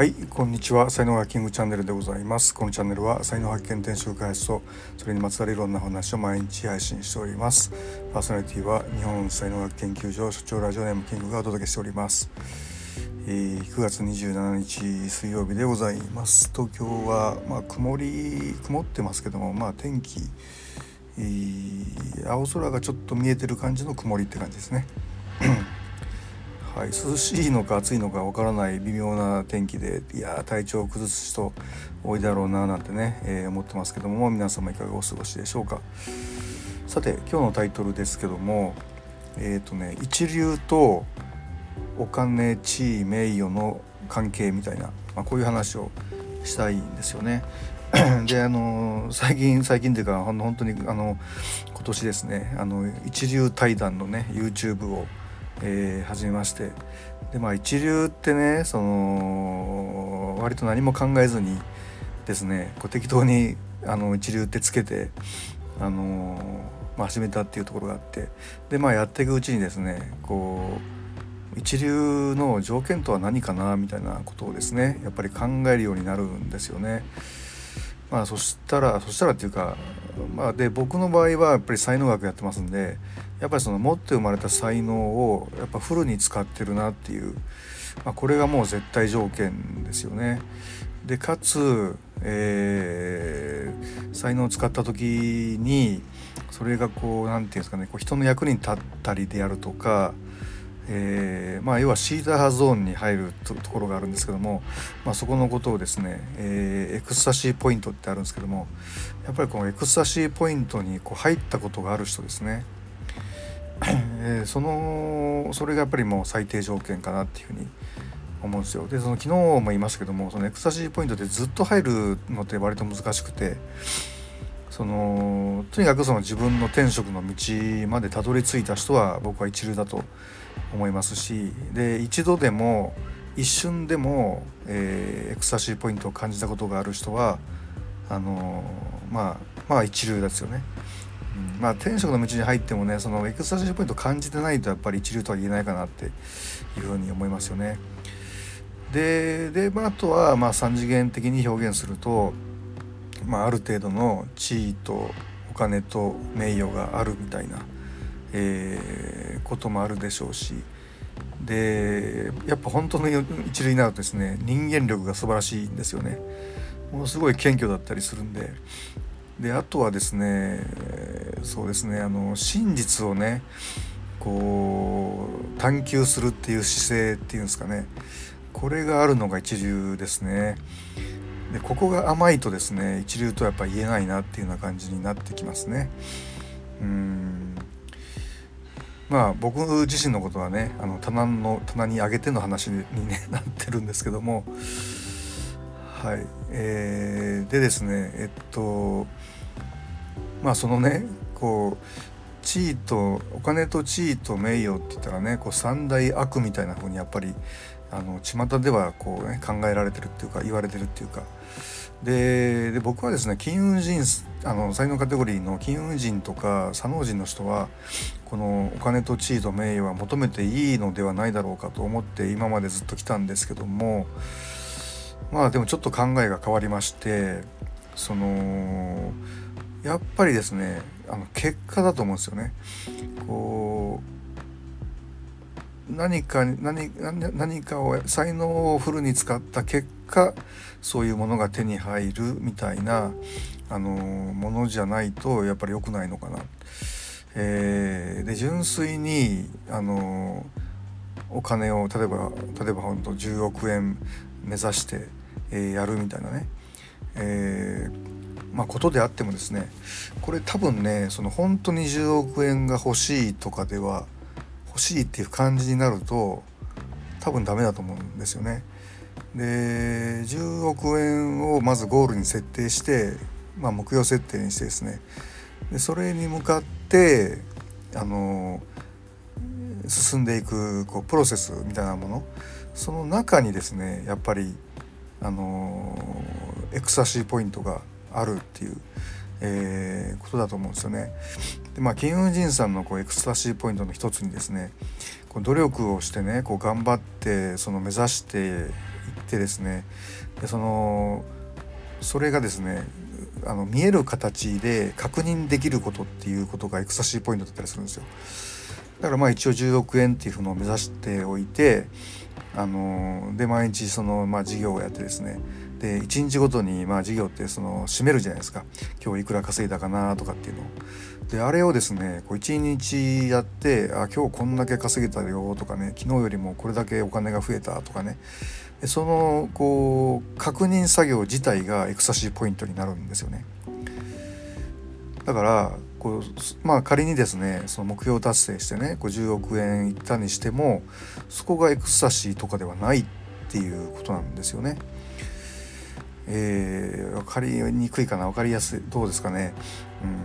はいこんにちは。才能ハッキングチャンネルでございます。このチャンネルは才能発見転職開発とそれにまつわるいろんな話を毎日配信しております。パーソナリティは日本才能学研究所所長ラジオネームキングがお届けしております。えー、9月27日水曜日でございます。東京はまあ曇り曇ってますけどもまあ天気、えー、青空がちょっと見えてる感じの曇りって感じですね。はい、涼しいのか暑いのかわからない微妙な天気でいや体調を崩す人多いだろうななんてね、えー、思ってますけども皆様いかがお過ごしでしょうかさて今日のタイトルですけどもえっ、ー、とね一流とお金地位名誉の関係みたいな、まあ、こういう話をしたいんですよね。であの最近最近というか本当にあの今年ですねあの一流対談のね YouTube をえー、始めましてでまあ一流ってねその割と何も考えずにですねこう適当にあの一流ってつけてあのまあ、始めたっていうところがあってでまあやっていくうちにですねこう一流の条件とは何かなみたいなことをですねやっぱり考えるようになるんですよね。まあそしたらそしたらっていうかまあで僕の場合はやっぱり才能学やってますんでやっぱりその持って生まれた才能をやっぱフルに使ってるなっていう、まあ、これがもう絶対条件ですよね。でかつ、えー、才能を使った時にそれがこう何て言うんですかねこう人の役に立ったりであるとか、えー、まあ要はシーターゾーンに入るところがあるんですけども、まあ、そこのことをですね、えー、エクスタシーポイントってあるんですけどもやっぱりこのエクスタシーポイントにこう入ったことがある人ですねえ、そのそれがやっぱりもう最低条件かなっていうふうに思うんですよ。でその昨日も言いましたけどもそのエクスタシーポイントでずっと入るのって割と難しくてそのとにかくその自分の天職の道までたどり着いた人は僕は一流だと思いますしで一度でも一瞬でも、えー、エクスタシーポイントを感じたことがある人はあのまあまあ一流ですよね。まあ天職の道に入ってもねそのエクスタシーポイント感じてないとやっぱり一流とは言えないかなっていうふうに思いますよね。でで、まあ、あとはまあ3次元的に表現すると、まあ、ある程度の地位とお金と名誉があるみたいな、えー、こともあるでしょうしでやっぱ本当の一流になるとですね人間力が素晴らしいんですよね。ものすごい謙虚だったりするんでであとはですねそうですねあの真実をねこう探求するっていう姿勢っていうんですかねこれがあるのが一流ですね。でここが甘いとですね一流とやっぱ言えないなっていうような感じになってきますね。うんまあ僕自身のことはねあの棚の棚に上げての話に、ね、なってるんですけどもはい。えー、でですねえっとまあそのねこう地位とお金と地位と名誉って言ったらねこう三大悪みたいな風にやっぱりあの巷ではこう、ね、考えられてるっていうか言われてるっていうか。でで僕はですね金運人あの才能カテゴリーの金運人とか左脳人の人はこのお金と地位と名誉は求めていいのではないだろうかと思って今までずっと来たんですけどもまあでもちょっと考えが変わりましてそのやっぱりですねあの結果だと思うんですよね。こう何か何何かを才能をフルに使った結果そういうものが手に入るみたいなあのものじゃないとやっぱり良くないのかな。えー、で純粋にあのお金を例えば例えば本当10億円目指して、え、やるみたいなね、えーまあ、ことであってもですねこれ多分ねその本当に10億円が欲しいとかでは欲しいっていう感じになると多分ダメだと思うんですよね。で10億円をまずゴールに設定して、まあ、目標設定にしてですね。でそれに向かってあの進んでいくこうプロセスみたいなもの。その中にですねやっぱりあのエクスタシーポイントがあるっていう、えー、ことだと思うんですよね。でまあ金運人さんのこうエクスタシーポイントの一つにですねこう努力をしてねこう頑張ってその目指していってですねでそのそれがですねあの見える形で確認できることっていうことがエクサシーポイントだったりするんですよ。だからまあ一応10億円っていうのを目指しておいてあので毎日その、まあ、事業をやってですね。で1日ごとにまあ事業ってその締めるじゃないですか。今日いくら稼いだかなとかっていうのを。であれをですねこう1日やってあ今日こんだけ稼げたよとかね昨日よりもこれだけお金が増えたとかね。そのこう確認作業自体がエクサシーポイントになるんですよね。だからこうまあ仮にですねその目標達成してね50億円いったにしてもそこがエクスタシーとかではないっていうことなんですよね。えー、分かりにくいかな？分かりやすいどうですかね？うん、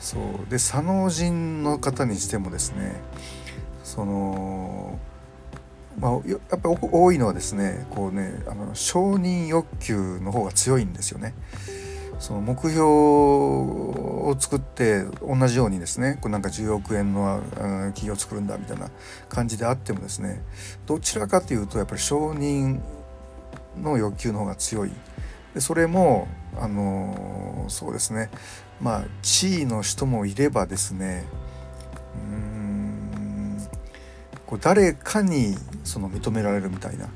そうで左脳人の方にしてもですねそのまあ、やっぱり多いのはですねこうねあの承認欲求の方が強いんですよね。その目標を作って同じようにですねこうなんか10億円の企業を作るんだみたいな感じであってもですねどちらかというとやっぱり承認の欲求の方が強いでそれもあのそうですねまあ地位の人もいればですねうんこう誰かにその認められるみたいな、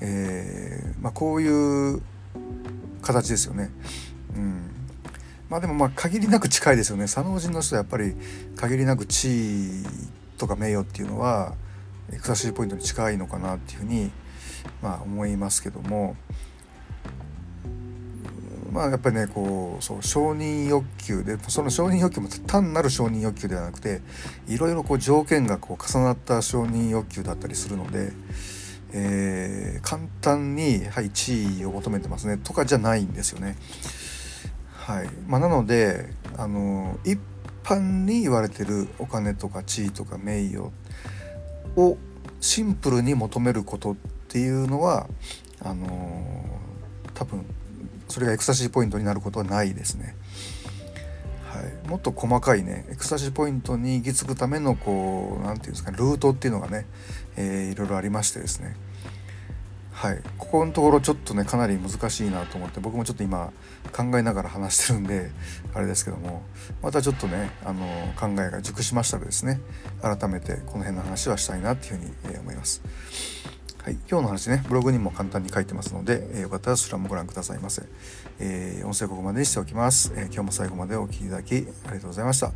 えーまあ、こういう形ですよね。まあでもまあ限りなく近いですよね佐野人の人はやっぱり限りなく地位とか名誉っていうのはエクサシーポイントに近いのかなっていうふうにまあ思いますけどもまあやっぱりねこうそう承認欲求でその承認欲求も単なる承認欲求ではなくていろいろこう条件がこう重なった承認欲求だったりするので、えー、簡単に、はい、地位を求めてますねとかじゃないんですよね。はい。まあ、なのであの一般に言われてるお金とか地位とか名誉をシンプルに求めることっていうのはあの多分それがエクサシーポイントになることはないですね。はい、もっと細かいねエクサシーポイントに行き着くためのこう何て言うんですかねルートっていうのがね、えー、いろいろありましてですね。はい、ここのところちょっとねかなり難しいなと思って僕もちょっと今考えながら話してるんであれですけどもまたちょっとねあの考えが熟しましたらですね改めてこの辺の話はしたいなっていうふうに、思います。はい、今日の話ねブログにも簡単に書いてますので、えー、よかったらそちらもご覧くださいませ、えー、音声ここまでにしておきます、えー、今日も最後までお聴きいただきありがとうございました。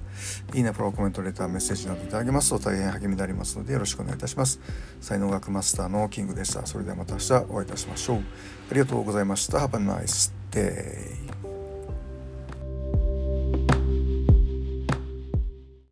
いいねフォローコメントレターメッセージなどいただけますと大変励みになりますのでよろしくお願いいたします。才能学マスターのキングでした。それではまた明日お会いいたしましょう。ありがとうございました。Have a nice day